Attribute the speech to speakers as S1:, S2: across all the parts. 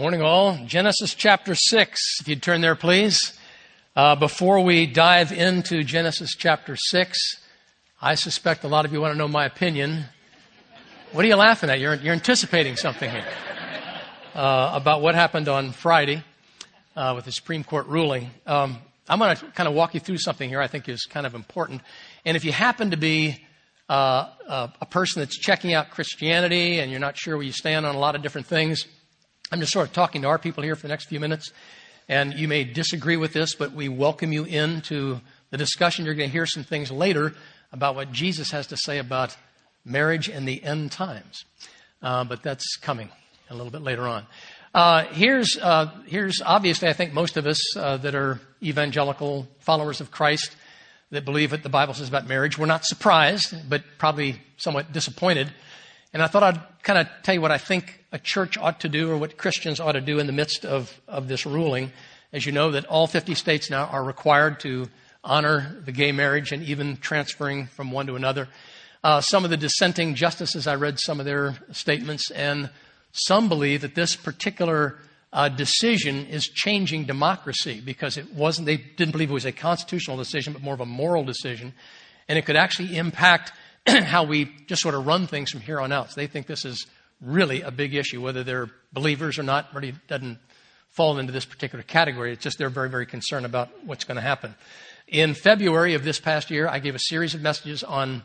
S1: Morning, all. Genesis chapter 6, if you'd turn there, please. Uh, before we dive into Genesis chapter 6, I suspect a lot of you want to know my opinion. What are you laughing at? You're, you're anticipating something here uh, about what happened on Friday uh, with the Supreme Court ruling. Um, I'm going to kind of walk you through something here I think is kind of important. And if you happen to be uh, a person that's checking out Christianity and you're not sure where you stand on a lot of different things, I'm just sort of talking to our people here for the next few minutes. And you may disagree with this, but we welcome you into the discussion. You're going to hear some things later about what Jesus has to say about marriage and the end times. Uh, but that's coming a little bit later on. Uh, here's, uh, here's obviously, I think most of us uh, that are evangelical followers of Christ that believe what the Bible says about marriage, we're not surprised, but probably somewhat disappointed. And I thought I'd kind of tell you what I think a church ought to do or what Christians ought to do in the midst of, of this ruling. As you know, that all 50 states now are required to honor the gay marriage and even transferring from one to another. Uh, some of the dissenting justices, I read some of their statements, and some believe that this particular uh, decision is changing democracy because it wasn't, they didn't believe it was a constitutional decision, but more of a moral decision. And it could actually impact how we just sort of run things from here on out. So they think this is really a big issue, whether they're believers or not, really doesn't fall into this particular category. It's just they're very, very concerned about what's going to happen. In February of this past year, I gave a series of messages on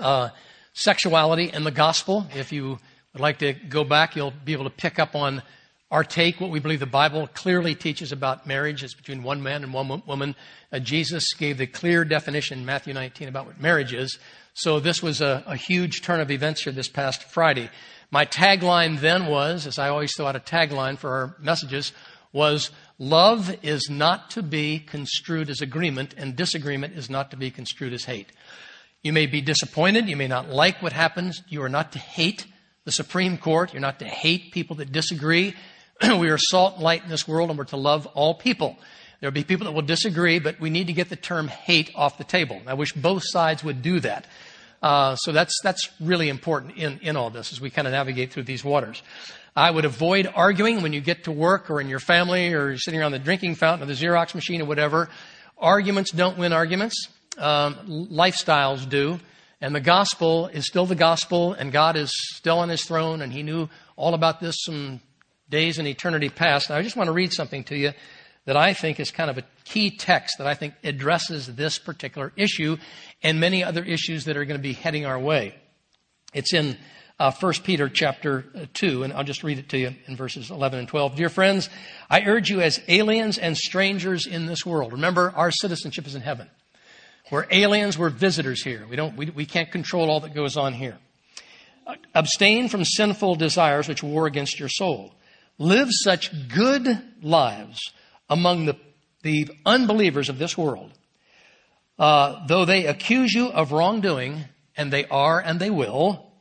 S1: uh, sexuality and the gospel. If you would like to go back, you'll be able to pick up on our take, what we believe the Bible clearly teaches about marriage is between one man and one woman. Uh, Jesus gave the clear definition in Matthew 19 about what marriage is. So this was a, a huge turn of events here this past Friday. My tagline then was, as I always throw out a tagline for our messages, was love is not to be construed as agreement and disagreement is not to be construed as hate. You may be disappointed. You may not like what happens. You are not to hate the Supreme Court. You're not to hate people that disagree. we are salt and light in this world and we're to love all people. There'll be people that will disagree, but we need to get the term hate off the table. I wish both sides would do that. Uh, so that's, that's really important in, in all this as we kind of navigate through these waters. I would avoid arguing when you get to work or in your family or sitting around the drinking fountain or the Xerox machine or whatever. Arguments don't win arguments. Um, lifestyles do. And the gospel is still the gospel and God is still on his throne and he knew all about this some days in eternity past. Now, I just want to read something to you that I think is kind of a key text that I think addresses this particular issue and many other issues that are going to be heading our way. It's in uh, 1 Peter chapter uh, 2, and I'll just read it to you in verses 11 and 12. Dear friends, I urge you as aliens and strangers in this world. Remember, our citizenship is in heaven. We're aliens, we're visitors here. We, don't, we, we can't control all that goes on here. Abstain from sinful desires which war against your soul. Live such good lives among the, the unbelievers of this world, uh, though they accuse you of wrongdoing, and they are and they will,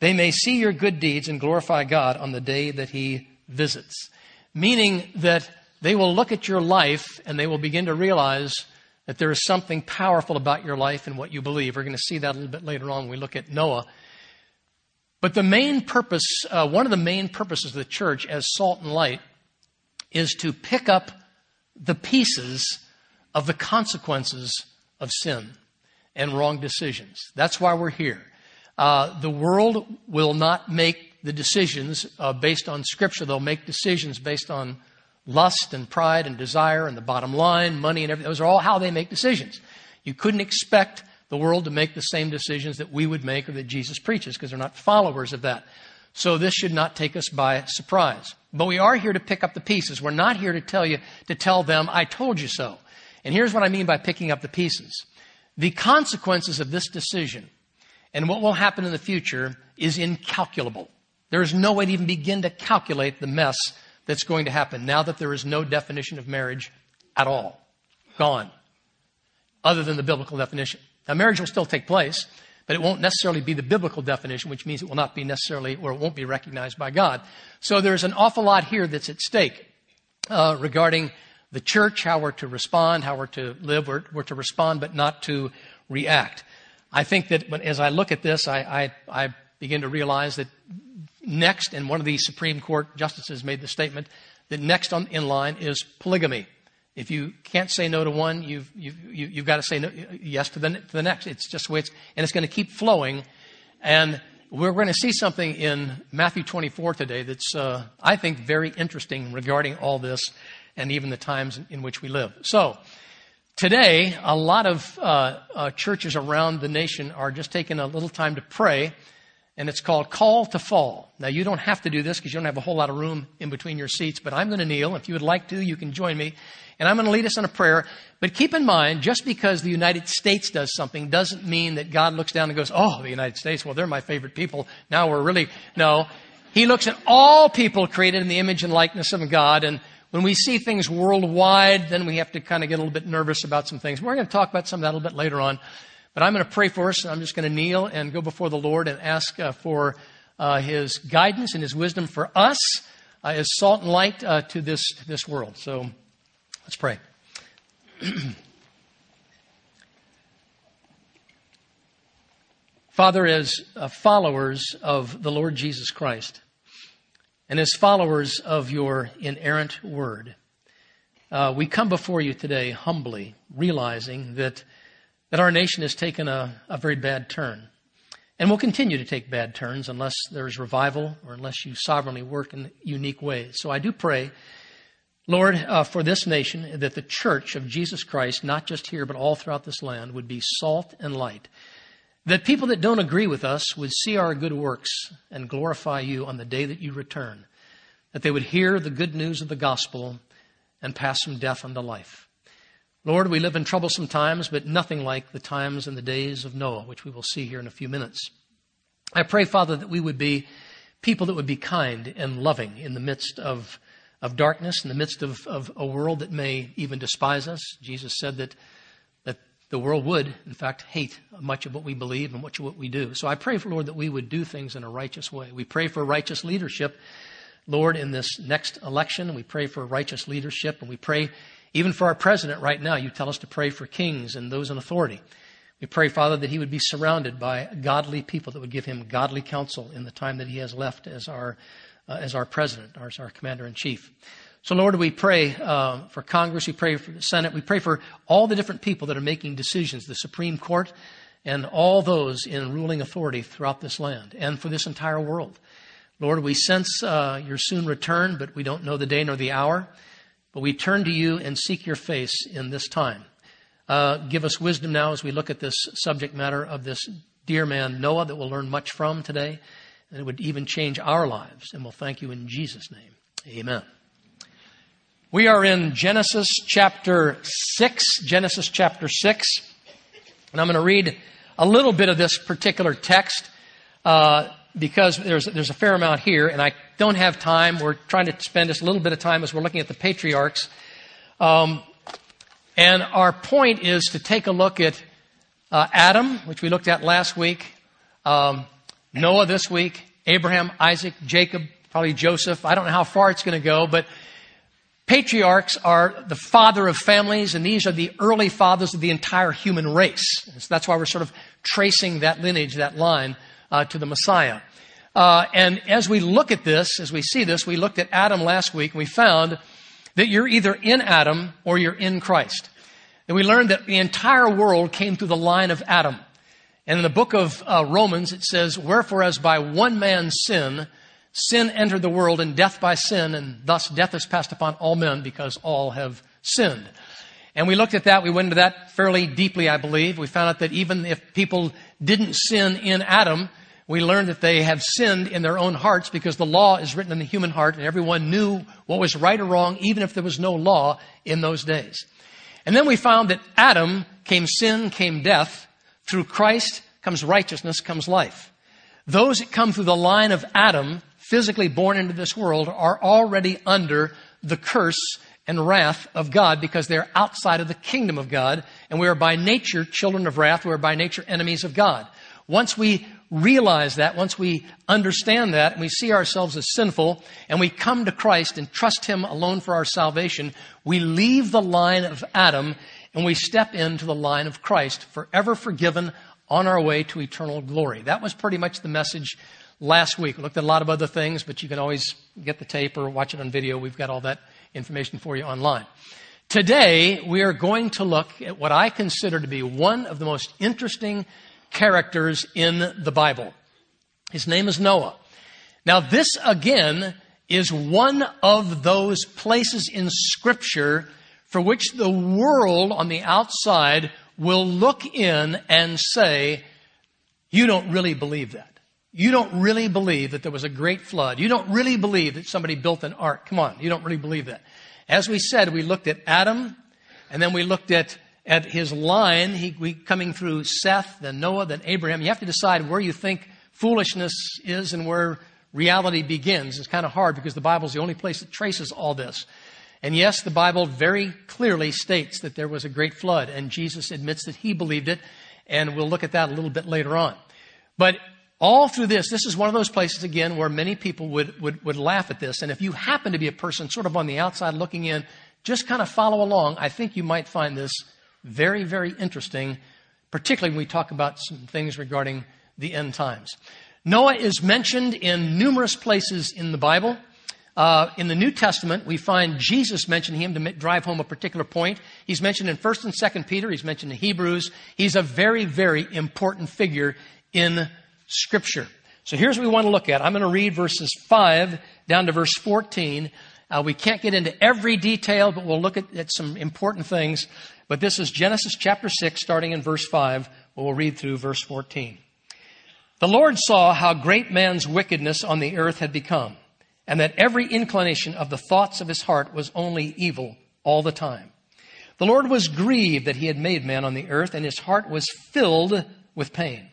S1: they may see your good deeds and glorify God on the day that He visits. Meaning that they will look at your life and they will begin to realize that there is something powerful about your life and what you believe. We're going to see that a little bit later on when we look at Noah. But the main purpose, uh, one of the main purposes of the church as salt and light, is to pick up the pieces of the consequences of sin and wrong decisions. That's why we're here. Uh, the world will not make the decisions uh, based on Scripture. They'll make decisions based on lust and pride and desire and the bottom line, money and everything. Those are all how they make decisions. You couldn't expect the world to make the same decisions that we would make or that Jesus preaches because they're not followers of that. So this should not take us by surprise. But we are here to pick up the pieces. We're not here to tell you, to tell them, I told you so. And here's what I mean by picking up the pieces. The consequences of this decision and what will happen in the future is incalculable. There is no way to even begin to calculate the mess that's going to happen now that there is no definition of marriage at all. Gone. Other than the biblical definition. Now, marriage will still take place, but it won't necessarily be the biblical definition, which means it will not be necessarily, or it won't be recognized by God. So there's an awful lot here that's at stake uh, regarding the church, how we're to respond, how we're to live. We're, we're, to respond, but not to react. I think that when, as I look at this, I, I, I begin to realize that next, and one of the Supreme Court justices made the statement that next on, in line is polygamy. If you can't say no to one, you've, you've, you've got to say no, yes to the, to the next. It's just the way it's, and it's going to keep flowing. And we're going to see something in Matthew 24 today that's, uh, I think, very interesting regarding all this and even the times in which we live. So, today, a lot of uh, uh, churches around the nation are just taking a little time to pray and it's called Call to Fall. Now, you don't have to do this because you don't have a whole lot of room in between your seats, but I'm going to kneel. If you would like to, you can join me. And I'm going to lead us in a prayer. But keep in mind, just because the United States does something doesn't mean that God looks down and goes, Oh, the United States, well, they're my favorite people. Now we're really, no. He looks at all people created in the image and likeness of God. And when we see things worldwide, then we have to kind of get a little bit nervous about some things. We're going to talk about some of that a little bit later on. But I'm going to pray for us. And I'm just going to kneel and go before the Lord and ask uh, for uh, His guidance and His wisdom for us uh, as salt and light uh, to this, this world. So let's pray. Father, as uh, followers of the Lord Jesus Christ, and as followers of your inerrant word, uh, we come before you today humbly, realizing that that our nation has taken a, a very bad turn and will continue to take bad turns unless there's revival or unless you sovereignly work in unique ways. So I do pray, Lord, uh, for this nation that the church of Jesus Christ, not just here but all throughout this land, would be salt and light. That people that don't agree with us would see our good works and glorify you on the day that you return. That they would hear the good news of the gospel and pass from death unto life. Lord, we live in troublesome times, but nothing like the times and the days of Noah, which we will see here in a few minutes. I pray, Father, that we would be people that would be kind and loving in the midst of, of darkness, in the midst of, of a world that may even despise us. Jesus said that, that the world would, in fact, hate much of what we believe and much of what we do. So I pray, for Lord, that we would do things in a righteous way. We pray for righteous leadership, Lord, in this next election. We pray for righteous leadership, and we pray even for our president right now, you tell us to pray for kings and those in authority. We pray, Father, that he would be surrounded by godly people that would give him godly counsel in the time that he has left as our, uh, as our president, as our commander in chief. So, Lord, we pray uh, for Congress, we pray for the Senate, we pray for all the different people that are making decisions, the Supreme Court, and all those in ruling authority throughout this land and for this entire world. Lord, we sense uh, your soon return, but we don't know the day nor the hour. But we turn to you and seek your face in this time. Uh, give us wisdom now as we look at this subject matter of this dear man, Noah, that we'll learn much from today. And it would even change our lives. And we'll thank you in Jesus' name. Amen. We are in Genesis chapter 6. Genesis chapter 6. And I'm going to read a little bit of this particular text. Uh, because there's, there's a fair amount here, and I don't have time. We're trying to spend just a little bit of time as we're looking at the patriarchs. Um, and our point is to take a look at uh, Adam, which we looked at last week, um, Noah this week, Abraham, Isaac, Jacob, probably Joseph. I don't know how far it's going to go, but patriarchs are the father of families, and these are the early fathers of the entire human race. So that's why we're sort of tracing that lineage, that line uh, to the Messiah. Uh, and as we look at this, as we see this, we looked at Adam last week and we found that you're either in Adam or you're in Christ. And we learned that the entire world came through the line of Adam. And in the book of uh, Romans, it says, Wherefore, as by one man's sin, sin entered the world, and death by sin, and thus death is passed upon all men because all have sinned. And we looked at that. We went into that fairly deeply, I believe. We found out that even if people didn't sin in Adam, we learned that they have sinned in their own hearts because the law is written in the human heart and everyone knew what was right or wrong even if there was no law in those days. And then we found that Adam came sin, came death. Through Christ comes righteousness, comes life. Those that come through the line of Adam, physically born into this world, are already under the curse and wrath of God because they're outside of the kingdom of God, and we are by nature children of wrath. We are by nature enemies of God. Once we realize that, once we understand that, and we see ourselves as sinful, and we come to Christ and trust Him alone for our salvation, we leave the line of Adam and we step into the line of Christ, forever forgiven on our way to eternal glory. That was pretty much the message last week. We looked at a lot of other things, but you can always get the tape or watch it on video. We've got all that information for you online. Today, we are going to look at what I consider to be one of the most interesting characters in the Bible. His name is Noah. Now, this again is one of those places in Scripture for which the world on the outside will look in and say, You don't really believe that. You don't really believe that there was a great flood. You don't really believe that somebody built an ark. Come on, you don't really believe that. As we said, we looked at Adam, and then we looked at, at his line, he, we, coming through Seth, then Noah, then Abraham. You have to decide where you think foolishness is and where reality begins. It's kind of hard because the Bible is the only place that traces all this. And yes, the Bible very clearly states that there was a great flood, and Jesus admits that he believed it, and we'll look at that a little bit later on. But all through this, this is one of those places, again, where many people would, would, would laugh at this. And if you happen to be a person sort of on the outside looking in, just kind of follow along. I think you might find this very, very interesting, particularly when we talk about some things regarding the end times. Noah is mentioned in numerous places in the Bible. Uh, in the New Testament, we find Jesus mentioning him to drive home a particular point. He's mentioned in 1st and 2nd Peter. He's mentioned in Hebrews. He's a very, very important figure in Scripture. So here's what we want to look at. I'm going to read verses 5 down to verse 14. Uh, we can't get into every detail, but we'll look at, at, some important things. But this is Genesis chapter 6, starting in verse 5. We'll read through verse 14. The Lord saw how great man's wickedness on the earth had become, and that every inclination of the thoughts of his heart was only evil all the time. The Lord was grieved that he had made man on the earth, and his heart was filled with pain.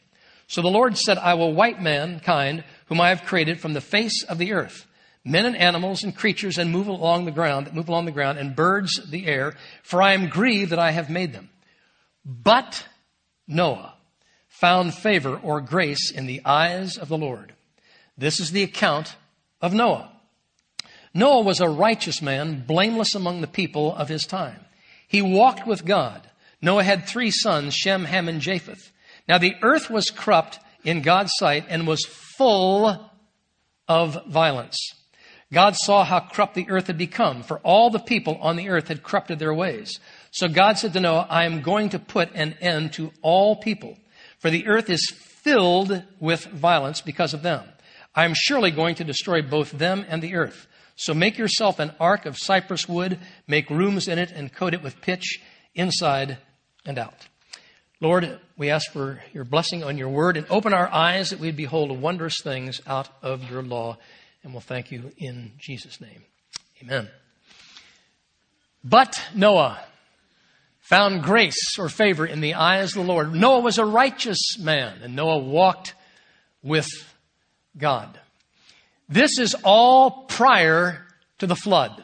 S1: So the Lord said, I will wipe mankind, whom I have created from the face of the earth, men and animals and creatures and move along the ground, move along the ground, and birds the air, for I am grieved that I have made them. But Noah found favor or grace in the eyes of the Lord. This is the account of Noah. Noah was a righteous man, blameless among the people of his time. He walked with God. Noah had three sons, Shem, Ham, and Japheth. Now the earth was corrupt in God's sight and was full of violence. God saw how corrupt the earth had become, for all the people on the earth had corrupted their ways. So God said to Noah, I am going to put an end to all people, for the earth is filled with violence because of them. I am surely going to destroy both them and the earth. So make yourself an ark of cypress wood, make rooms in it, and coat it with pitch inside and out. Lord, we ask for your blessing on your word and open our eyes that we'd behold wondrous things out of your law. And we'll thank you in Jesus' name. Amen. But Noah found grace or favor in the eyes of the Lord. Noah was a righteous man, and Noah walked with God. This is all prior to the flood.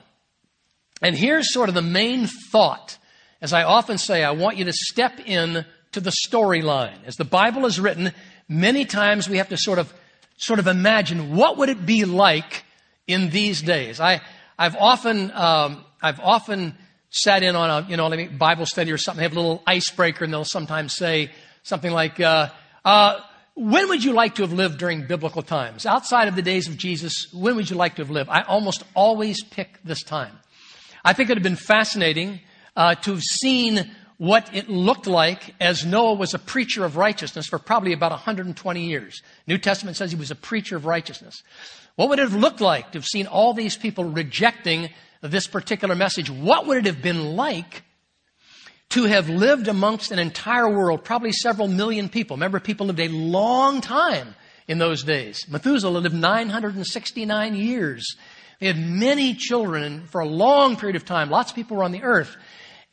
S1: And here's sort of the main thought. As I often say, I want you to step in to the storyline. As the Bible is written, many times we have to sort of, sort of imagine what would it be like in these days. I, I've often, um, I've often sat in on a, you know, Bible study or something, have a little icebreaker, and they'll sometimes say something like, uh, uh, when would you like to have lived during biblical times? Outside of the days of Jesus, when would you like to have lived? I almost always pick this time. I think it would have been fascinating uh, to have seen what it looked like as Noah was a preacher of righteousness for probably about 120 years. New Testament says he was a preacher of righteousness. What would it have looked like to have seen all these people rejecting this particular message? What would it have been like to have lived amongst an entire world, probably several million people? Remember, people lived a long time in those days. Methuselah lived 969 years. They had many children, for a long period of time, lots of people were on the earth.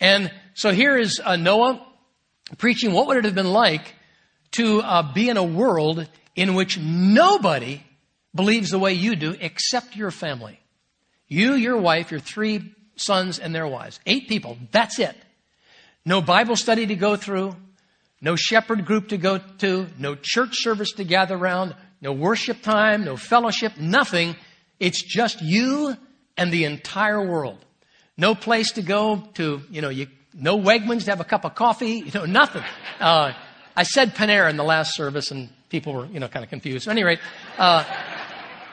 S1: And so here is uh, Noah preaching what would it have been like to uh, be in a world in which nobody believes the way you do except your family. You, your wife, your three sons, and their wives. Eight people. That's it. No Bible study to go through. No shepherd group to go to. No church service to gather around. No worship time. No fellowship. Nothing. It's just you and the entire world. No place to go to, you know, you, no Wegmans to have a cup of coffee, you know, nothing. Uh, I said Panera in the last service, and people were, you know, kind of confused. at any rate, uh,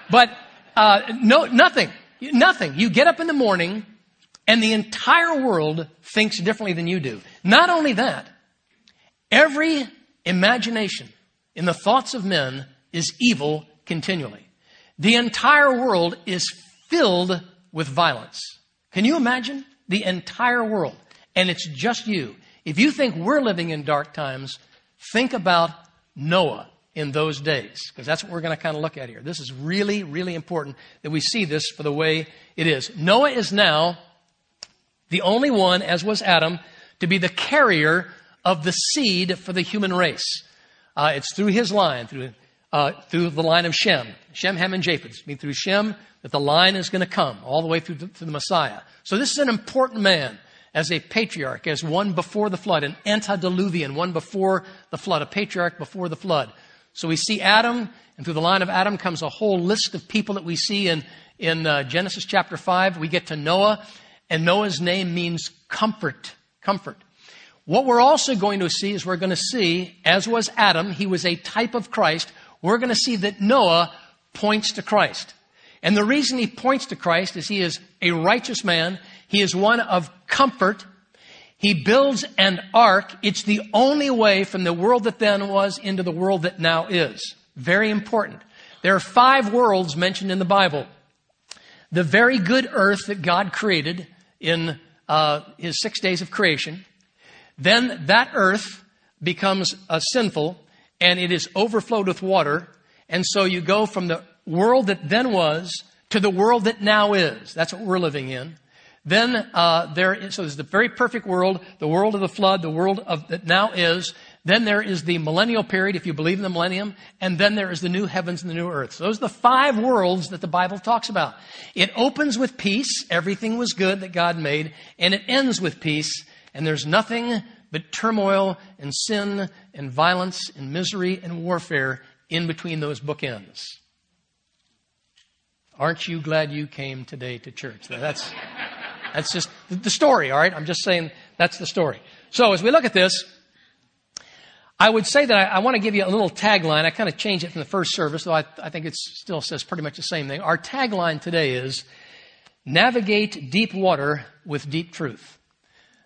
S1: but uh, no, nothing, nothing. You get up in the morning, and the entire world thinks differently than you do. Not only that, every imagination in the thoughts of men is evil continually. The entire world is filled with violence. Can you imagine? The entire world. And it's just you. If you think we're living in dark times, think about Noah in those days, because that's what we're going to kind of look at here. This is really, really important that we see this for the way it is. Noah is now the only one, as was Adam, to be the carrier of the seed for the human race. Uh, it's through his line, through, uh, through the line of Shem, Shem, Ham, and Japheth. I mean, through Shem that the line is going to come all the way through through the Messiah. So this is an important man as a patriarch, as one before the flood, an antediluvian, one before the flood, a patriarch before the flood. So we see Adam, and through the line of Adam comes a whole list of people that we see in, in uh, Genesis chapter 5. We get to Noah, and Noah's name means comfort. Comfort. What we're also going to see is we're going to see, as was Adam, he was a type of Christ. We're going to see that Noah points to Christ. And the reason he points to Christ is he is a righteous man. He is one of comfort. He builds an ark. It's the only way from the world that then was into the world that now is. Very important. There are five worlds mentioned in the Bible. The very good earth that God created in uh, his six days of creation. Then that earth becomes uh, sinful and it is overflowed with water. And so you go from the world that then was to the world that now is. That's what we're living in. Then uh, there is, so there's the very perfect world, the world of the flood, the world of that now is. Then there is the millennial period, if you believe in the millennium, and then there is the new heavens and the new earth. So those are the five worlds that the Bible talks about. It opens with peace, everything was good that God made, and it ends with peace, and there's nothing but turmoil and sin and violence and misery and warfare in between those bookends. Aren't you glad you came today to church? That's, that's just the story, all right? I'm just saying that's the story. So as we look at this, I would say that I, I want to give you a little tagline. I kind of changed it from the first service, though I, I think it still says pretty much the same thing. Our tagline today is navigate deep water with deep truth.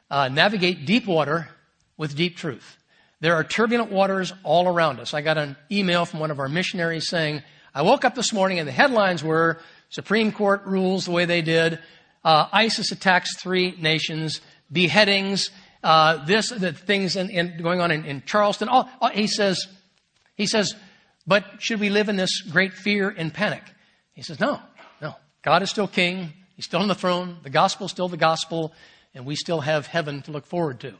S1: Uh, navigate deep water with deep truth. There are turbulent waters all around us. I got an email from one of our missionaries saying, I woke up this morning and the headlines were Supreme Court rules the way they did, uh, ISIS attacks three nations, beheadings, uh, this, the things in, in, going on in, in Charleston. All, all, he says, he says, but should we live in this great fear and panic? He says, no, no. God is still king. He's still on the throne. The gospel is still the gospel, and we still have heaven to look forward to.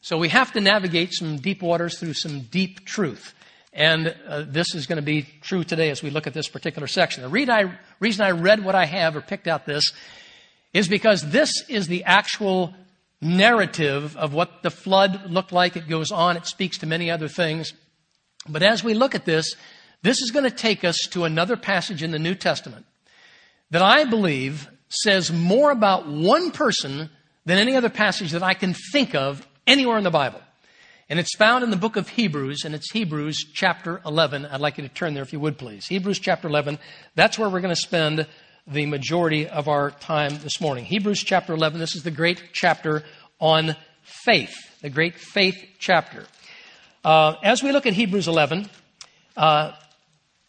S1: So we have to navigate some deep waters through some deep truth. And uh, this is going to be true today as we look at this particular section. The I, reason I read what I have or picked out this is because this is the actual narrative of what the flood looked like. It goes on, it speaks to many other things. But as we look at this, this is going to take us to another passage in the New Testament that I believe says more about one person than any other passage that I can think of anywhere in the Bible. And it's found in the book of Hebrews, and it's Hebrews chapter 11. I'd like you to turn there if you would, please. Hebrews chapter 11. That's where we're going to spend the majority of our time this morning. Hebrews chapter 11. This is the great chapter on faith, the great faith chapter. Uh, as we look at Hebrews 11, uh,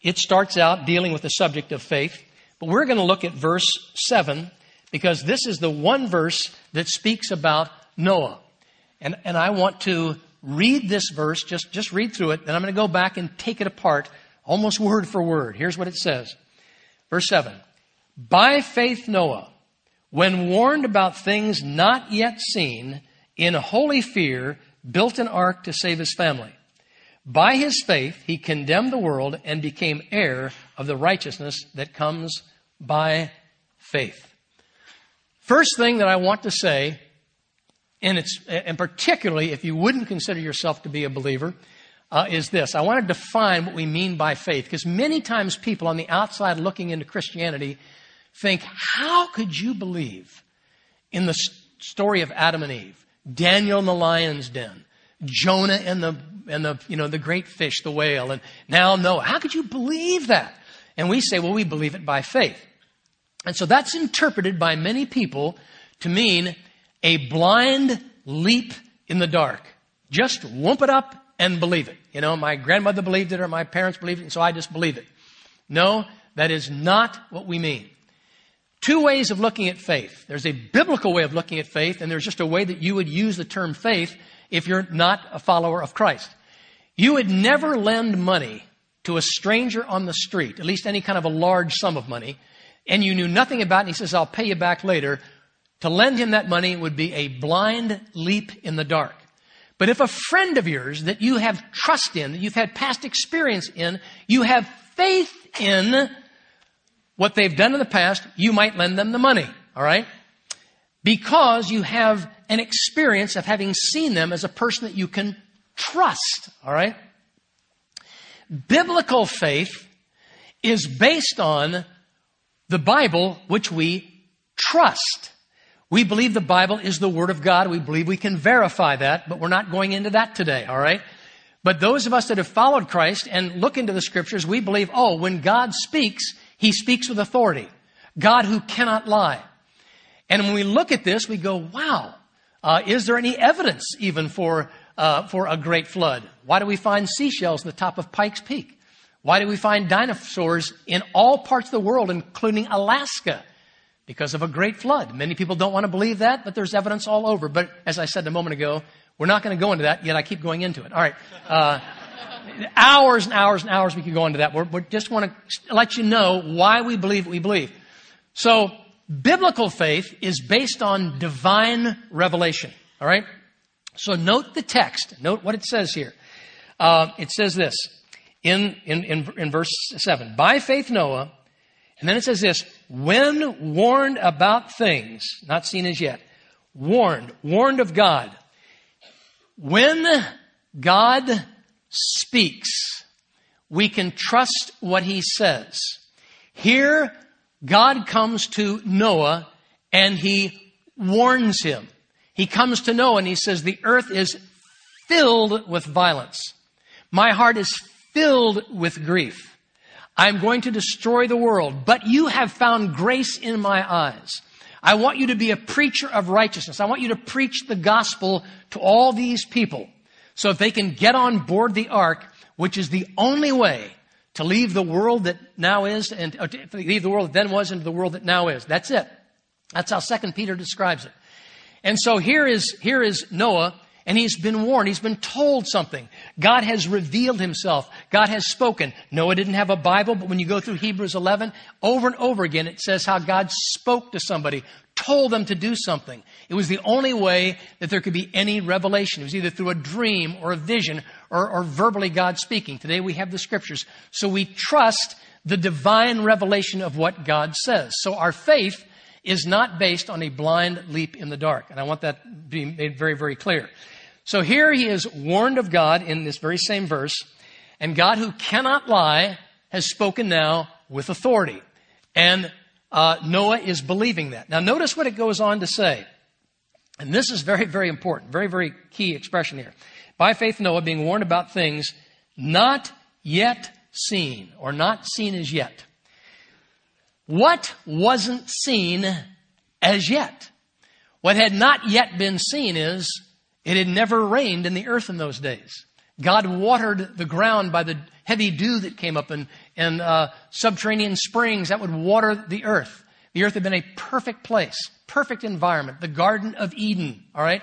S1: it starts out dealing with the subject of faith, but we're going to look at verse 7 because this is the one verse that speaks about Noah. And, and I want to read this verse, just, just read through it, then I'm going to go back and take it apart almost word for word. Here's what it says. Verse 7. By faith Noah, when warned about things not yet seen, in holy fear, built an ark to save his family. By his faith, he condemned the world and became heir of the righteousness that comes by faith. First thing that I want to say and and particularly if you wouldn't consider yourself to be a believer, uh, is this. I want to define what we mean by faith because many times people on the outside looking into Christianity think, how could you believe in the story of Adam and Eve, Daniel in the lion's den, Jonah and the, and the, you know, the great fish, the whale, and now Noah. How could you believe that? And we say, well, we believe it by faith. And so that's interpreted by many people to mean a blind leap in the dark. Just whoop it up and believe it. You know, my grandmother believed it or my parents believed it, and so I just believe it. No, that is not what we mean. Two ways of looking at faith. There's a biblical way of looking at faith, and there's just a way that you would use the term faith if you're not a follower of Christ. You would never lend money to a stranger on the street, at least any kind of a large sum of money, and you knew nothing about it, and he says, I'll pay you back later. To lend him that money would be a blind leap in the dark. But if a friend of yours that you have trust in, that you've had past experience in, you have faith in what they've done in the past, you might lend them the money. All right? Because you have an experience of having seen them as a person that you can trust. All right? Biblical faith is based on the Bible, which we trust. We believe the Bible is the Word of God. We believe we can verify that, but we're not going into that today, all right? But those of us that have followed Christ and look into the Scriptures, we believe, oh, when God speaks, He speaks with authority. God who cannot lie. And when we look at this, we go, wow, uh, is there any evidence even for, uh, for a great flood? Why do we find seashells on the top of Pikes Peak? Why do we find dinosaurs in all parts of the world, including Alaska? because of a great flood. Many people don't want to believe that, but there's evidence all over. But as I said a moment ago, we're not going to go into that, yet I keep going into it. All right. Uh, hours and hours and hours we could go into that. we just want to let you know why we believe what we believe. So, biblical faith is based on divine revelation. All right? So, note the text. Note what it says here. Uh, it says this in, in, in, in verse 7 By faith, Noah, and then it says this, when warned about things not seen as yet, warned, warned of God. When God speaks, we can trust what he says. Here, God comes to Noah and he warns him. He comes to Noah and he says, the earth is filled with violence. My heart is filled with grief. I'm going to destroy the world, but you have found grace in my eyes. I want you to be a preacher of righteousness. I want you to preach the gospel to all these people. So if they can get on board the ark, which is the only way to leave the world that now is and leave the world that then was into the world that now is. That's it. That's how Second Peter describes it. And so here is, here is Noah and he's been warned. He's been told something. God has revealed himself. God has spoken. Noah didn't have a Bible, but when you go through Hebrews 11, over and over again, it says how God spoke to somebody, told them to do something. It was the only way that there could be any revelation. It was either through a dream or a vision or, or verbally God speaking. Today we have the scriptures. So we trust the divine revelation of what God says. So our faith is not based on a blind leap in the dark. And I want that to be made very, very clear. So here he is warned of God in this very same verse, and God who cannot lie has spoken now with authority. And uh, Noah is believing that. Now notice what it goes on to say. And this is very, very important, very, very key expression here. By faith, Noah being warned about things not yet seen, or not seen as yet. What wasn't seen as yet? What had not yet been seen is it had never rained in the earth in those days. God watered the ground by the heavy dew that came up and, and uh, subterranean springs that would water the earth. The earth had been a perfect place, perfect environment, the Garden of Eden, all right?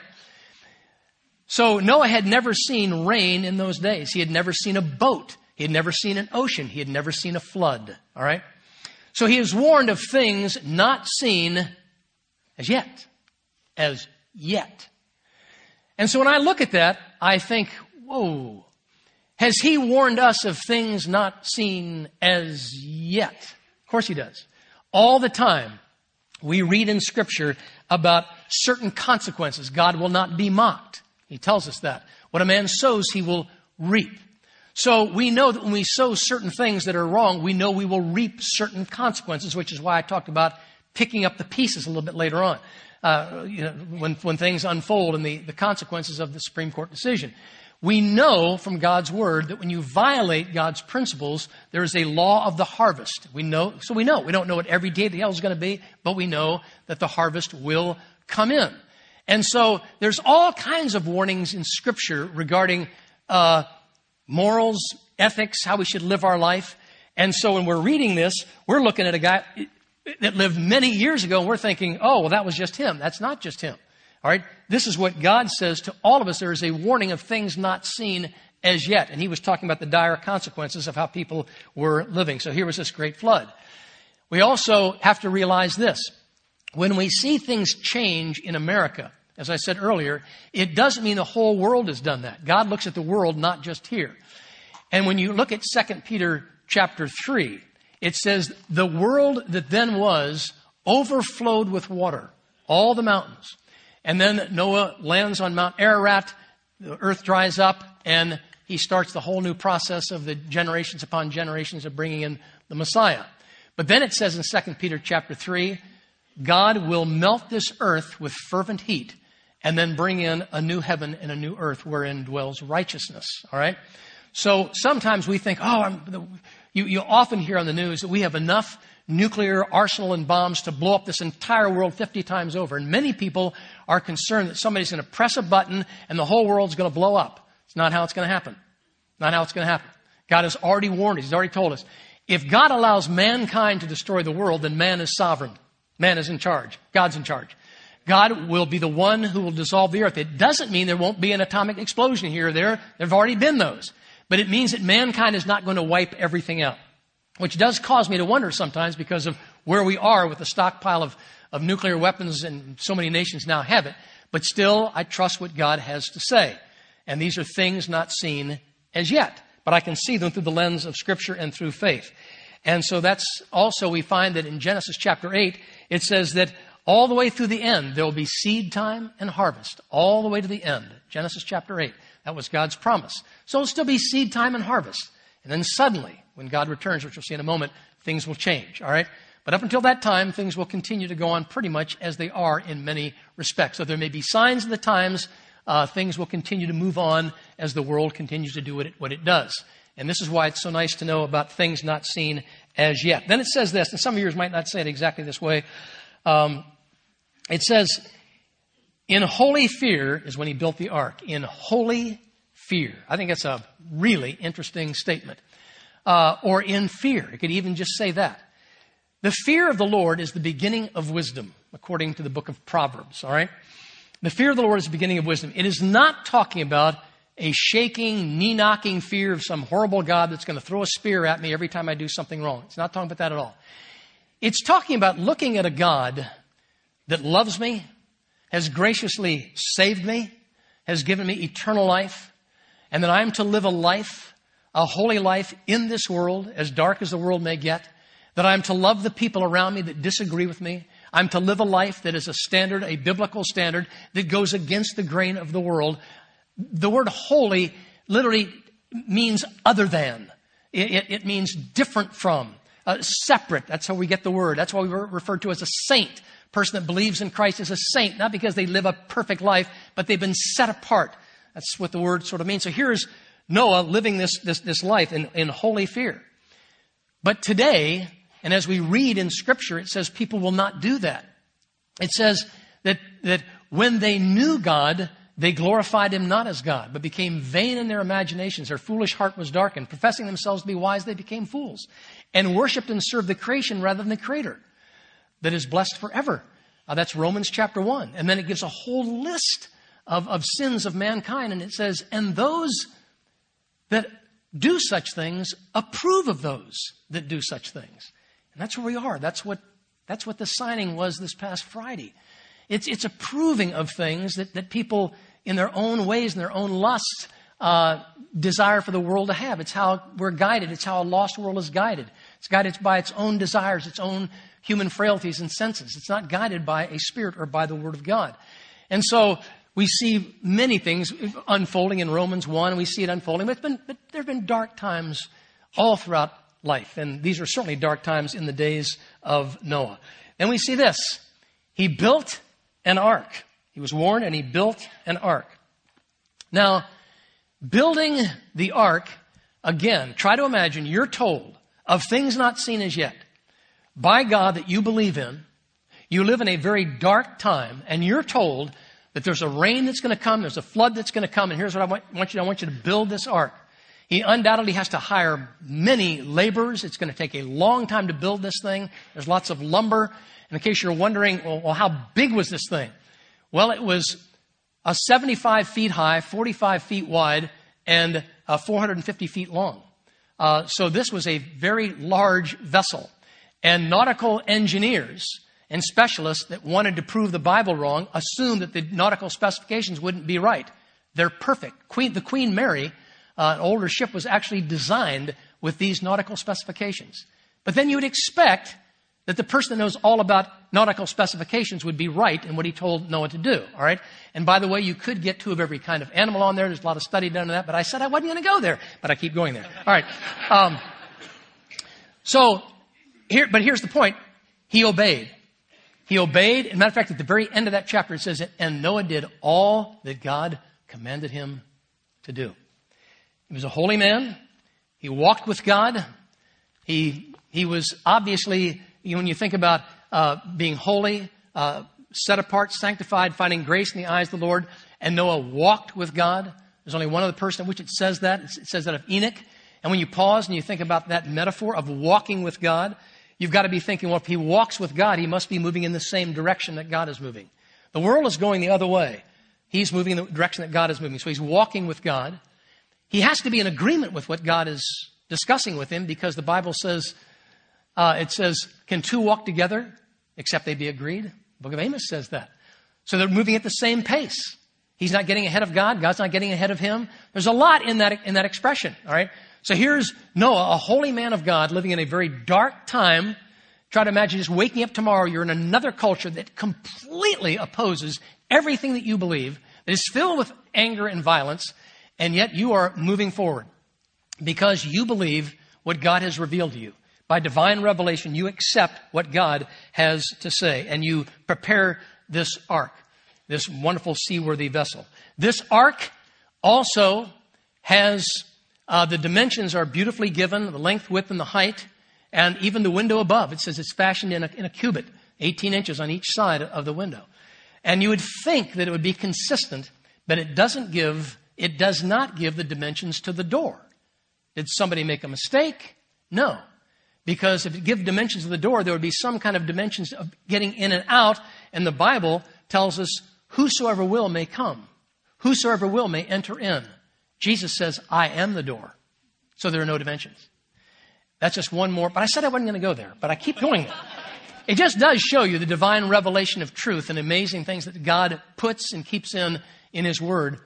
S1: So Noah had never seen rain in those days. He had never seen a boat. He had never seen an ocean. He had never seen a flood, all right? So he is warned of things not seen as yet. As yet. And so when I look at that, I think, whoa, has he warned us of things not seen as yet? Of course he does. All the time, we read in scripture about certain consequences. God will not be mocked. He tells us that. What a man sows, he will reap. So we know that when we sow certain things that are wrong, we know we will reap certain consequences, which is why I talked about picking up the pieces a little bit later on. Uh, you know, when, when things unfold and the, the consequences of the Supreme Court decision. We know from God's word that when you violate God's principles, there is a law of the harvest. We know, so we know. We don't know what every day of the hell is going to be, but we know that the harvest will come in. And so there's all kinds of warnings in Scripture regarding uh, morals, ethics, how we should live our life. And so when we're reading this, we're looking at a guy that lived many years ago, and we're thinking, oh, well, that was just him. That's not just him. All right? This is what God says to all of us. There is a warning of things not seen as yet. And he was talking about the dire consequences of how people were living. So here was this great flood. We also have to realize this. When we see things change in America, as I said earlier, it doesn't mean the whole world has done that. God looks at the world, not just here. And when you look at 2 Peter chapter 3, it says, the world that then was overflowed with water, all the mountains. And then Noah lands on Mount Ararat, the earth dries up, and he starts the whole new process of the generations upon generations of bringing in the Messiah. But then it says in 2 Peter chapter 3, God will melt this earth with fervent heat and then bring in a new heaven and a new earth wherein dwells righteousness. All right? So sometimes we think, oh, you, you often hear on the news that we have enough nuclear arsenal and bombs to blow up this entire world 50 times over. And many people are concerned that somebody's going to press a button and the whole world's going to blow up. It's not how it's going to happen. Not how it's going to happen. God has already warned us. He's already told us. If God allows mankind to destroy the world, then man is sovereign. Man is in charge. God's in charge. God will be the one who will dissolve the earth. It doesn't mean there won't be an atomic explosion here or there. There have already been those. But it means that mankind is not going to wipe everything out. Which does cause me to wonder sometimes because of where we are with the stockpile of, of nuclear weapons and so many nations now have it. But still, I trust what God has to say. And these are things not seen as yet. But I can see them through the lens of Scripture and through faith. And so that's also, we find that in Genesis chapter 8, it says that all the way through the end, there will be seed time and harvest. All the way to the end. Genesis chapter 8. That was God's promise. So it'll still be seed time and harvest. And then suddenly, when God returns, which we'll see in a moment, things will change. All right? But up until that time, things will continue to go on pretty much as they are in many respects. So there may be signs of the times. Uh, things will continue to move on as the world continues to do what it, what it does. And this is why it's so nice to know about things not seen as yet. Then it says this, and some of yours might not say it exactly this way. Um, it says, in holy fear is when he built the ark. In holy fear. I think that's a really interesting statement. Uh, or in fear. It could even just say that. The fear of the Lord is the beginning of wisdom, according to the book of Proverbs, all right? The fear of the Lord is the beginning of wisdom. It is not talking about a shaking, knee knocking fear of some horrible God that's going to throw a spear at me every time I do something wrong. It's not talking about that at all. It's talking about looking at a God that loves me, has graciously saved me, has given me eternal life, and that I am to live a life, a holy life in this world, as dark as the world may get, that I am to love the people around me that disagree with me. I'm to live a life that is a standard, a biblical standard that goes against the grain of the world. The word holy literally means other than. It, it, it means different from, uh, separate. That's how we get the word. That's why we were referred to as a saint person that believes in Christ is a saint, not because they live a perfect life, but they've been set apart. That's what the word sort of means. So here's Noah living this, this, this life in, in holy fear. But today, and as we read in scripture, it says people will not do that. It says that, that when they knew God, they glorified him not as God, but became vain in their imaginations. Their foolish heart was darkened. Professing themselves to be wise, they became fools and worshiped and served the creation rather than the creator that is blessed forever. Uh, that's Romans chapter 1. And then it gives a whole list of, of sins of mankind. And it says, and those that do such things approve of those that do such things. And that's where we are. That's what, that's what the signing was this past Friday. It's, it's approving of things that, that people, in their own ways, in their own lusts, uh, desire for the world to have. It's how we're guided. It's how a lost world is guided. It's guided by its own desires, its own human frailties and senses. It's not guided by a spirit or by the Word of God. And so we see many things unfolding in Romans 1, and we see it unfolding, but, been, but there have been dark times all throughout life, and these are certainly dark times in the days of Noah. Then we see this. He built an ark. He was warned and he built an ark. Now, building the ark, again, try to imagine you're told of things not seen as yet by God that you believe in. You live in a very dark time and you're told that there's a rain that's going to come, there's a flood that's going to come, and here's what I want, want you to, I want you to build this ark. He undoubtedly has to hire many laborers. It's going to take a long time to build this thing. There's lots of lumber. And in case you're wondering, well, well how big was this thing? Well, it was a 75 feet high, 45 feet wide, and uh, 450 feet long. Uh, so this was a very large vessel. And nautical engineers and specialists that wanted to prove the Bible wrong assumed that the nautical specifications wouldn't be right. They're perfect. Queen, the Queen Mary uh, an older ship was actually designed with these nautical specifications. But then you would expect that the person that knows all about nautical specifications would be right in what he told Noah to do. All right. And by the way, you could get two of every kind of animal on there. There's a lot of study done on that, but I said I wasn't going to go there, but I keep going there. All right. Um, so here, but here's the point. He obeyed. He obeyed. As a matter of fact, at the very end of that chapter, it says, and Noah did all that God commanded him to do. He was a holy man. He walked with God. He, he was obviously, when you think about uh, being holy, uh, set apart, sanctified, finding grace in the eyes of the Lord, and Noah walked with God. There's only one other person in which it says that. It says that of Enoch. And when you pause and you think about that metaphor of walking with God, you've got to be thinking, well, if he walks with God, he must be moving in the same direction that God is moving. The world is going the other way. He's moving in the direction that God is moving. So he's walking with God. He has to be in agreement with what God is discussing with him because the Bible says, uh, it says, can two walk together except they be agreed? The book of Amos says that. So they're moving at the same pace. He's not getting ahead of God. God's not getting ahead of him. There's a lot in that, in that expression. All right. So here's Noah, a holy man of God living in a very dark time. Try to imagine just waking up tomorrow. You're in another culture that completely opposes everything that you believe, that is filled with anger and violence. And yet you are moving forward because you believe what God has revealed to you. By divine revelation, you accept what God has to say and you prepare this ark, this wonderful seaworthy vessel. This ark also has uh, the dimensions are beautifully given the length, width, and the height, and even the window above. It says it's fashioned in a, in a cubit, 18 inches on each side of the window. And you would think that it would be consistent, but it doesn't give it does not give the dimensions to the door. Did somebody make a mistake? No. Because if it give dimensions to the door, there would be some kind of dimensions of getting in and out, and the Bible tells us whosoever will may come. Whosoever will may enter in. Jesus says, I am the door. So there are no dimensions. That's just one more, but I said I wasn't going to go there, but I keep going. It just does show you the divine revelation of truth and amazing things that God puts and keeps in in His Word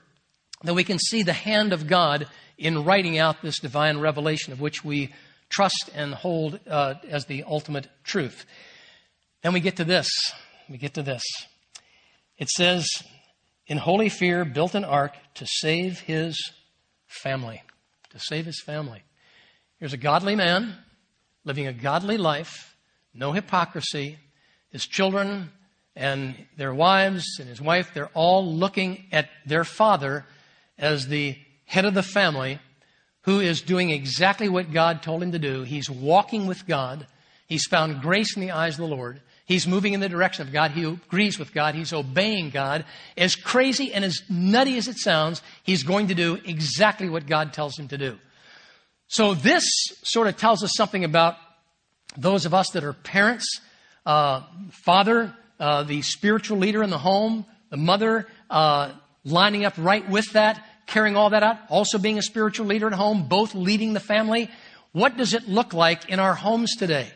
S1: that we can see the hand of God in writing out this divine revelation of which we trust and hold uh, as the ultimate truth. Then we get to this. We get to this. It says, in holy fear, built an ark to save his family. To save his family. Here's a godly man living a godly life, no hypocrisy. His children and their wives and his wife, they're all looking at their father as the head of the family who is doing exactly what God told him to do. He's walking with God. He's found grace in the eyes of the Lord. He's moving in the direction of God. He agrees with God. He's obeying God. As crazy and as nutty as it sounds, he's going to do exactly what God tells him to do. So this sort of tells us something about those of us that are parents, uh, father, uh, the spiritual leader in the home, the mother, uh, lining up right with that, carrying all that out, also being a spiritual leader at home, both leading the family. What does it look like in our homes today?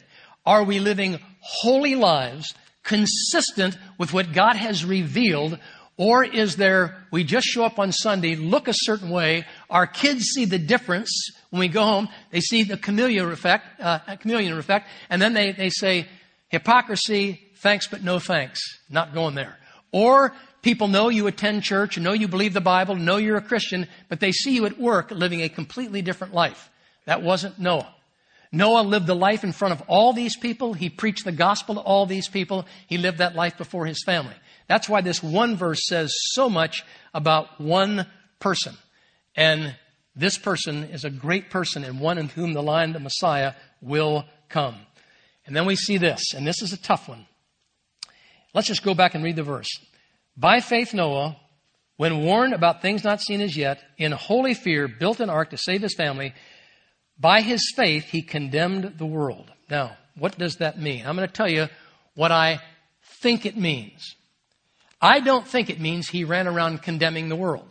S1: Are we living holy lives consistent with what God has revealed? Or is there, we just show up on Sunday, look a certain way, our kids see the difference when we go home, they see the chameleon effect, uh, chameleon effect, and then they, they say, hypocrisy, thanks but no thanks, not going there. Or People know you attend church, know you believe the Bible, know you're a Christian, but they see you at work living a completely different life. That wasn't Noah. Noah lived the life in front of all these people. He preached the gospel to all these people. He lived that life before his family. That's why this one verse says so much about one person. And this person is a great person and one in whom the line, the Messiah, will come. And then we see this, and this is a tough one. Let's just go back and read the verse. By faith, Noah, when warned about things not seen as yet, in holy fear, built an ark to save his family. By his faith, he condemned the world. Now, what does that mean? I'm going to tell you what I think it means. I don't think it means he ran around condemning the world.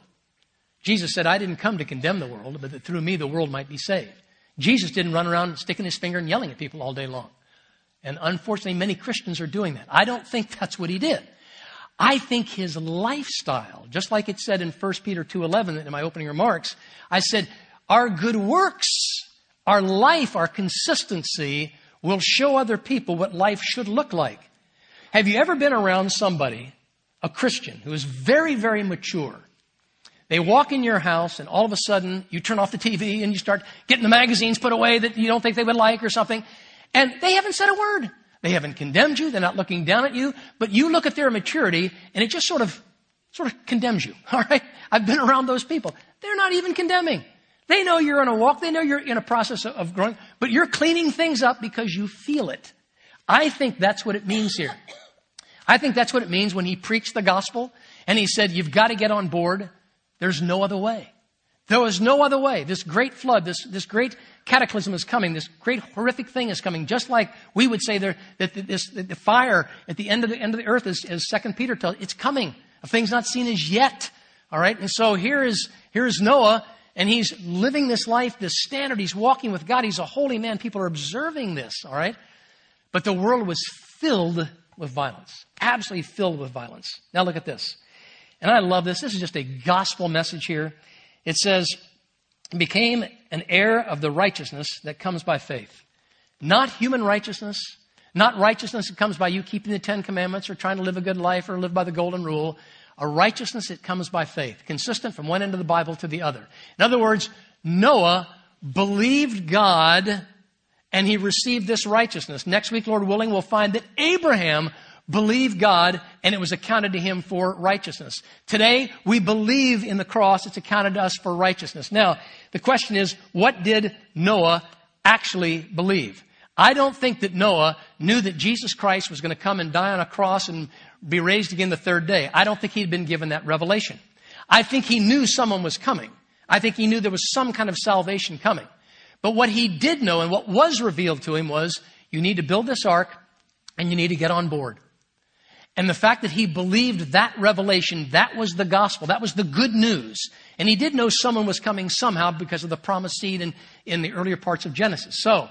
S1: Jesus said, I didn't come to condemn the world, but that through me the world might be saved. Jesus didn't run around sticking his finger and yelling at people all day long. And unfortunately, many Christians are doing that. I don't think that's what he did. I think his lifestyle, just like it said in 1 Peter 2.11 in my opening remarks, I said, our good works, our life, our consistency will show other people what life should look like. Have you ever been around somebody, a Christian, who is very, very mature, they walk in your house and all of a sudden you turn off the TV and you start getting the magazines put away that you don't think they would like or something. And they haven't said a word. They haven't condemned you. They're not looking down at you, but you look at their maturity and it just sort of, sort of condemns you. All right. I've been around those people. They're not even condemning. They know you're on a walk. They know you're in a process of growing, but you're cleaning things up because you feel it. I think that's what it means here. I think that's what it means when he preached the gospel and he said, you've got to get on board. There's no other way. There was no other way. This great flood, this, this great cataclysm is coming. This great horrific thing is coming. Just like we would say there, that this, that the fire at the end of the end of the earth is, as Second Peter tells, it's coming. A thing's not seen as yet. All right. And so here is, here is Noah and he's living this life, this standard. He's walking with God. He's a holy man. People are observing this. All right. But the world was filled with violence. Absolutely filled with violence. Now look at this. And I love this. This is just a gospel message here. It says, became an heir of the righteousness that comes by faith. Not human righteousness, not righteousness that comes by you keeping the Ten Commandments or trying to live a good life or live by the golden rule. A righteousness that comes by faith, consistent from one end of the Bible to the other. In other words, Noah believed God and he received this righteousness. Next week, Lord willing, we'll find that Abraham believed God and it was accounted to him for righteousness. Today, we believe in the cross. It's accounted to us for righteousness. Now, the question is, what did Noah actually believe? I don't think that Noah knew that Jesus Christ was going to come and die on a cross and be raised again the third day. I don't think he'd been given that revelation. I think he knew someone was coming. I think he knew there was some kind of salvation coming. But what he did know and what was revealed to him was you need to build this ark and you need to get on board. And the fact that he believed that revelation, that was the gospel. That was the good news. And he did know someone was coming somehow because of the promised seed in, in the earlier parts of Genesis. So,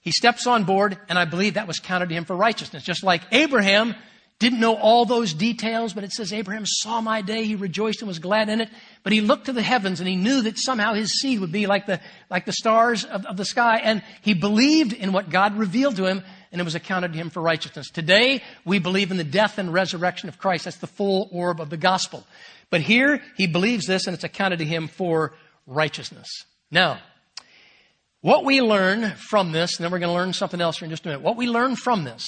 S1: he steps on board, and I believe that was counted to him for righteousness. Just like Abraham didn't know all those details, but it says Abraham saw my day, he rejoiced and was glad in it. But he looked to the heavens and he knew that somehow his seed would be like the, like the stars of, of the sky. And he believed in what God revealed to him and it was accounted to him for righteousness. Today, we believe in the death and resurrection of Christ. That's the full orb of the gospel. But here, he believes this and it's accounted to him for righteousness. Now, what we learn from this, and then we're going to learn something else here in just a minute. What we learn from this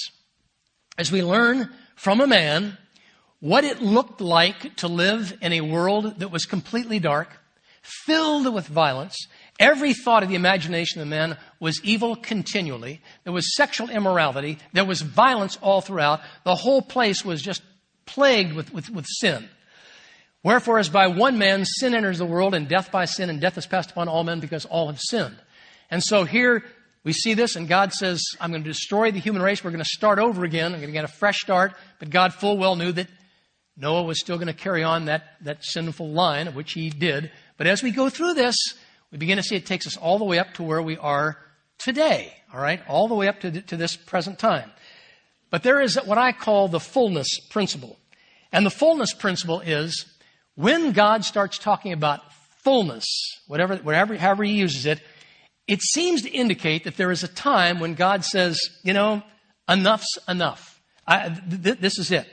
S1: is we learn from a man what it looked like to live in a world that was completely dark, filled with violence, Every thought of the imagination of man was evil continually. There was sexual immorality. There was violence all throughout. The whole place was just plagued with, with, with sin. Wherefore, as by one man sin enters the world, and death by sin, and death is passed upon all men because all have sinned. And so here we see this, and God says, I'm going to destroy the human race. We're going to start over again. I'm going to get a fresh start. But God full well knew that Noah was still going to carry on that, that sinful line, which he did. But as we go through this, we begin to see it takes us all the way up to where we are today, all right? All the way up to, to this present time. But there is what I call the fullness principle. And the fullness principle is when God starts talking about fullness, whatever, whatever, however he uses it, it seems to indicate that there is a time when God says, you know, enough's enough. I, th- this is it.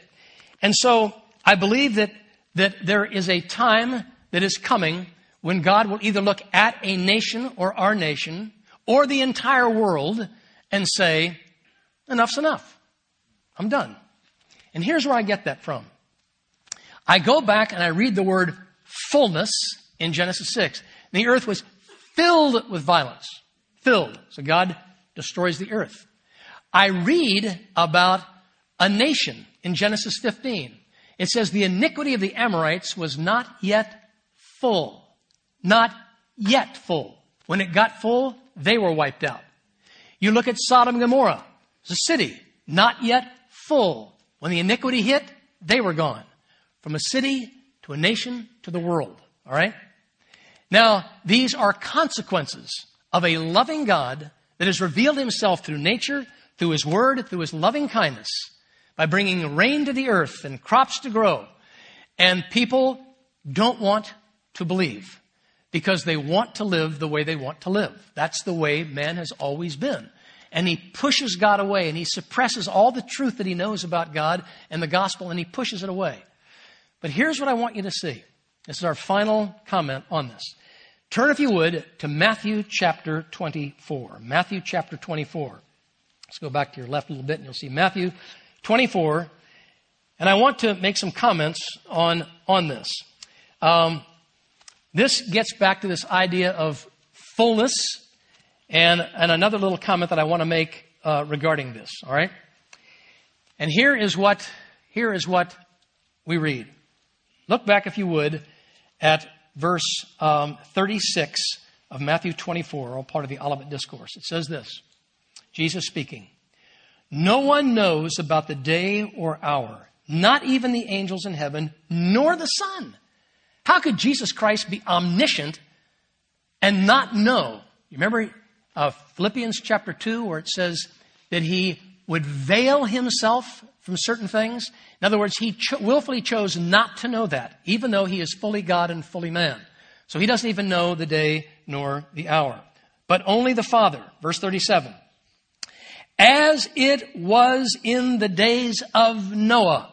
S1: And so I believe that, that there is a time that is coming when God will either look at a nation or our nation, or the entire world and say, enough's enough. I'm done. And here's where I get that from. I go back and I read the word fullness in Genesis 6. The earth was filled with violence. Filled. So God destroys the earth. I read about a nation in Genesis 15. It says the iniquity of the Amorites was not yet full. Not yet full. When it got full, they were wiped out. You look at Sodom and Gomorrah. It's a city, not yet full. When the iniquity hit, they were gone. From a city to a nation to the world. All right? Now, these are consequences of a loving God that has revealed himself through nature, through his word, through his loving kindness, by bringing rain to the earth and crops to grow. And people don't want to believe because they want to live the way they want to live. That's the way man has always been. And he pushes God away and he suppresses all the truth that he knows about God and the gospel and he pushes it away. But here's what I want you to see. This is our final comment on this. Turn, if you would, to Matthew chapter 24. Matthew chapter 24. Let's go back to your left a little bit and you'll see Matthew 24. And I want to make some comments on, on this. Um, this gets back to this idea of fullness and, and another little comment that I want to make uh, regarding this, all right? And here is what, here is what we read. Look back, if you would, at verse um, 36 of Matthew 24, all part of the Olivet Discourse. It says this Jesus speaking, No one knows about the day or hour, not even the angels in heaven, nor the Son. How could Jesus Christ be omniscient and not know? You remember uh, Philippians chapter 2, where it says that he would veil himself from certain things. In other words, he cho- willfully chose not to know that, even though he is fully God and fully man. So he doesn't even know the day nor the hour. But only the Father. Verse 37. As it was in the days of Noah,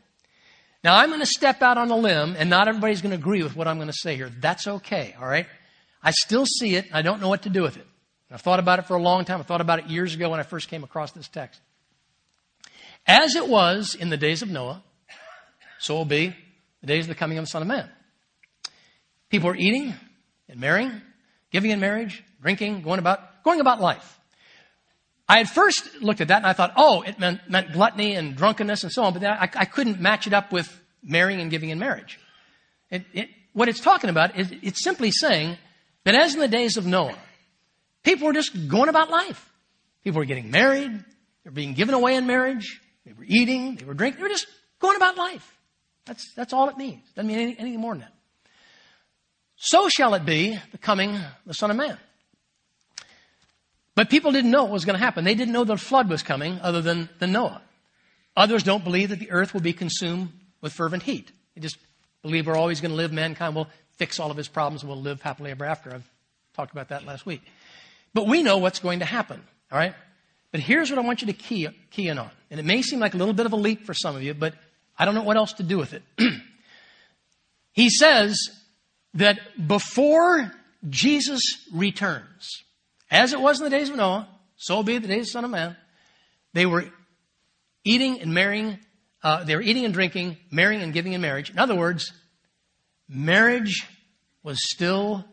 S1: Now I'm going to step out on a limb and not everybody's going to agree with what I'm going to say here. That's okay, alright? I still see it. I don't know what to do with it. I've thought about it for a long time. I thought about it years ago when I first came across this text. As it was in the days of Noah, so will be the days of the coming of the Son of Man. People are eating and marrying, giving in marriage, drinking, going about, going about life. I had first looked at that and I thought, oh, it meant, meant gluttony and drunkenness and so on, but I, I, couldn't match it up with marrying and giving in marriage. It, it, what it's talking about is it's simply saying that as in the days of Noah, people were just going about life. People were getting married, they were being given away in marriage, they were eating, they were drinking, they were just going about life. That's, that's all it means. Doesn't mean any, anything more than that. So shall it be the coming of the Son of Man. But people didn't know what was going to happen. They didn't know the flood was coming other than, than Noah. Others don't believe that the earth will be consumed with fervent heat. They just believe we're always going to live, mankind will fix all of his problems, and we'll live happily ever after. I've talked about that last week. But we know what's going to happen, all right? But here's what I want you to key, key in on. And it may seem like a little bit of a leap for some of you, but I don't know what else to do with it. he says that before Jesus returns, as it was in the days of Noah, so be the days of the Son of Man, they were eating and marrying, uh, they were eating and drinking, marrying and giving in marriage. In other words, marriage was still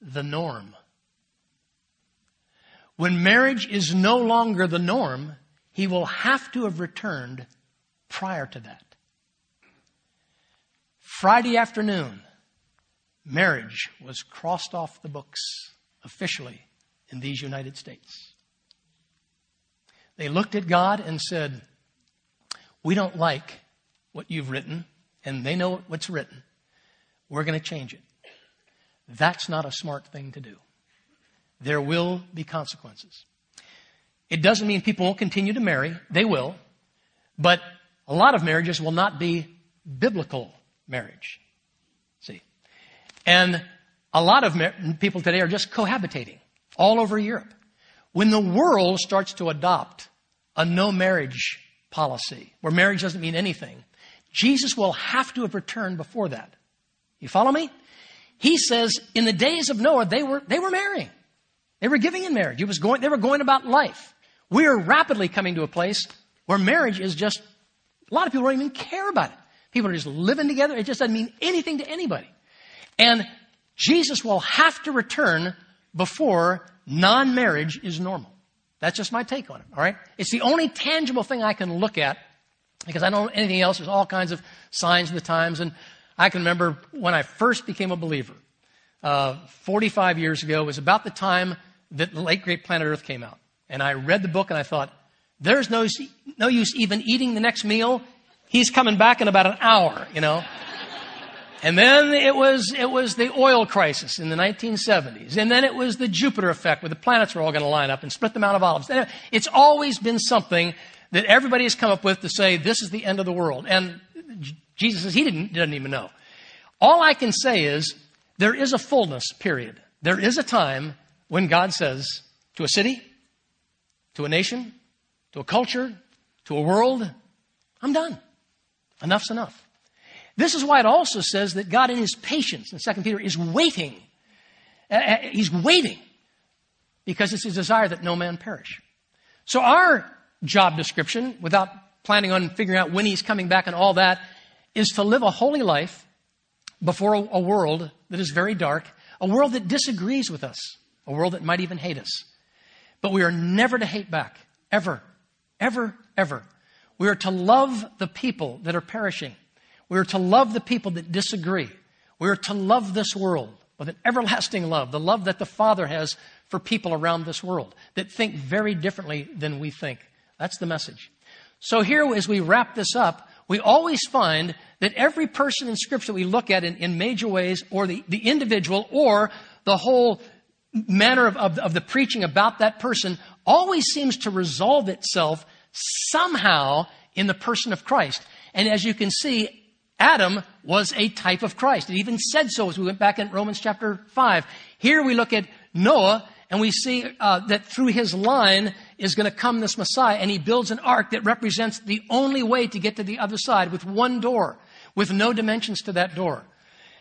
S1: the norm. When marriage is no longer the norm, he will have to have returned prior to that. Friday afternoon, marriage was crossed off the books officially in these United States. They looked at God and said, We don't like what you've written, and they know what's written. We're going to change it. That's not a smart thing to do. There will be consequences. It doesn't mean people won't continue to marry. They will. But a lot of marriages will not be biblical marriage. See? And a lot of people today are just cohabitating all over Europe. When the world starts to adopt a no marriage policy, where marriage doesn't mean anything, Jesus will have to have returned before that. You follow me? He says in the days of Noah, they were, they were marrying. They were giving in marriage. It was going, they were going about life. We are rapidly coming to a place where marriage is just, a lot of people don't even care about it. People are just living together. It just doesn't mean anything to anybody. And Jesus will have to return before non-marriage is normal. That's just my take on it, all right? It's the only tangible thing I can look at because I don't know anything else. There's all kinds of signs of the times. And I can remember when I first became a believer, uh, 45 years ago, was about the time that the late great Planet Earth came out. And I read the book and I thought, there's no, no use even eating the next meal. He's coming back in about an hour, you know. And then it was, it was the oil crisis in the 1970s. And then it was the Jupiter effect where the planets were all going to line up and split the Mount of Olives. It's always been something that everybody has come up with to say this is the end of the world. And Jesus says he didn't, doesn't even know. All I can say is there is a fullness period. There is a time when God says to a city, to a nation, to a culture, to a world, I'm done. Enough's enough. This is why it also says that God in his patience in 2 Peter is waiting. Uh, uh, he's waiting because it's his desire that no man perish. So our job description, without planning on figuring out when he's coming back and all that, is to live a holy life before a, a world that is very dark, a world that disagrees with us, a world that might even hate us. But we are never to hate back, ever, ever, ever. We are to love the people that are perishing. We are to love the people that disagree. We are to love this world with an everlasting love, the love that the Father has for people around this world that think very differently than we think. That's the message. So here, as we wrap this up, we always find that every person in Scripture we look at in, in major ways, or the, the individual, or the whole manner of, of, of the preaching about that person, always seems to resolve itself somehow in the person of Christ. And as you can see, Adam was a type of Christ. It even said so as we went back in Romans chapter 5. Here we look at Noah and we see uh, that through his line is going to come this Messiah, and he builds an ark that represents the only way to get to the other side with one door, with no dimensions to that door.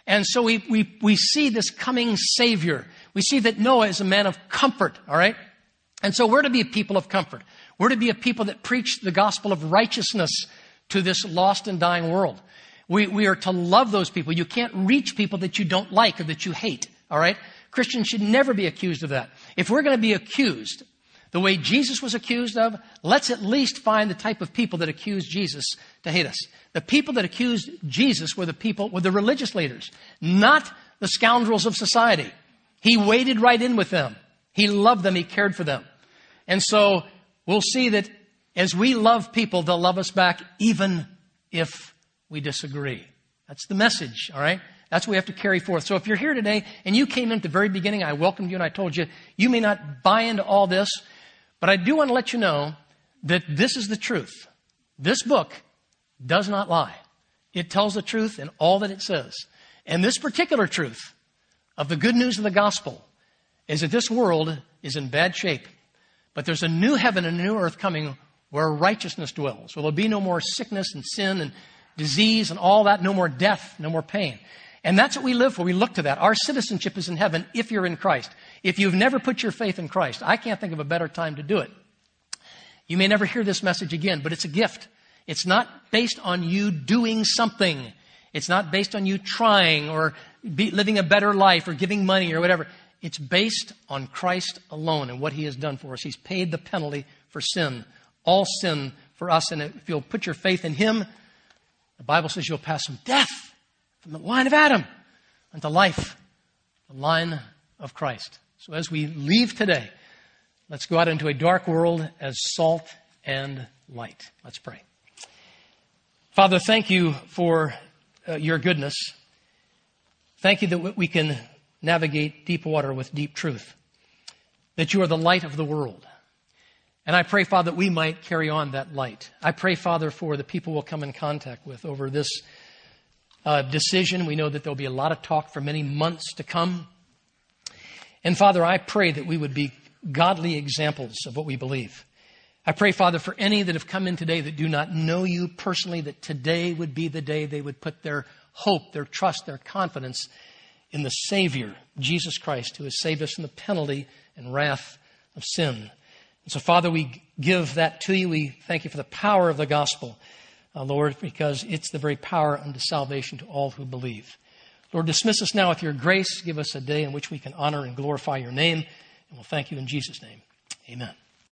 S1: And so we, we, we see this coming Savior. We see that Noah is a man of comfort, all right? And so we're to be a people of comfort. We're to be a people that preach the gospel of righteousness to this lost and dying world. We, we are to love those people. You can't reach people that you don't like or that you hate. All right? Christians should never be accused of that. If we're going to be accused the way Jesus was accused of, let's at least find the type of people that accused Jesus to hate us. The people that accused Jesus were the people, were the religious leaders, not the scoundrels of society. He waded right in with them. He loved them. He cared for them. And so we'll see that as we love people, they'll love us back even if we disagree. That's the message, all right? That's what we have to carry forth. So if you're here today and you came in at the very beginning, I welcomed you and I told you, you may not buy into all this, but I do want to let you know that this is the truth. This book does not lie. It tells the truth in all that it says. And this particular truth of the good news of the gospel is that this world is in bad shape, but there's a new heaven and a new earth coming where righteousness dwells, where there'll be no more sickness and sin and disease and all that, no more death, no more pain. And that's what we live for. We look to that. Our citizenship is in heaven if you're in Christ. If you've never put your faith in Christ, I can't think of a better time to do it. You may never hear this message again, but it's a gift. It's not based on you doing something. It's not based on you trying or living a better life or giving money or whatever. It's based on Christ alone and what He has done for us. He's paid the penalty for sin, all sin for us. And if you'll put your faith in Him, the Bible says you'll pass from death, from the line of Adam, unto life, the line of Christ. So as we leave today, let's go out into a dark world as salt and light. Let's pray. Father, thank you for uh, your goodness. Thank you that we can navigate deep water with deep truth. That you are the light of the world. And I pray, Father, that we might carry on that light. I pray, Father, for the people we'll come in contact with over this uh, decision. We know that there'll be a lot of talk for many months to come. And Father, I pray that we would be godly examples of what we believe. I pray, Father, for any that have come in today that do not know you personally, that today would be the day they would put their hope, their trust, their confidence in the Savior, Jesus Christ, who has saved us from the penalty and wrath of sin. So, Father, we give that to you. We thank you for the power of the gospel, uh, Lord, because it's the very power unto salvation to all who believe. Lord, dismiss us now with your grace. Give us a day in which we can honor and glorify your name. And we'll thank you in Jesus' name. Amen.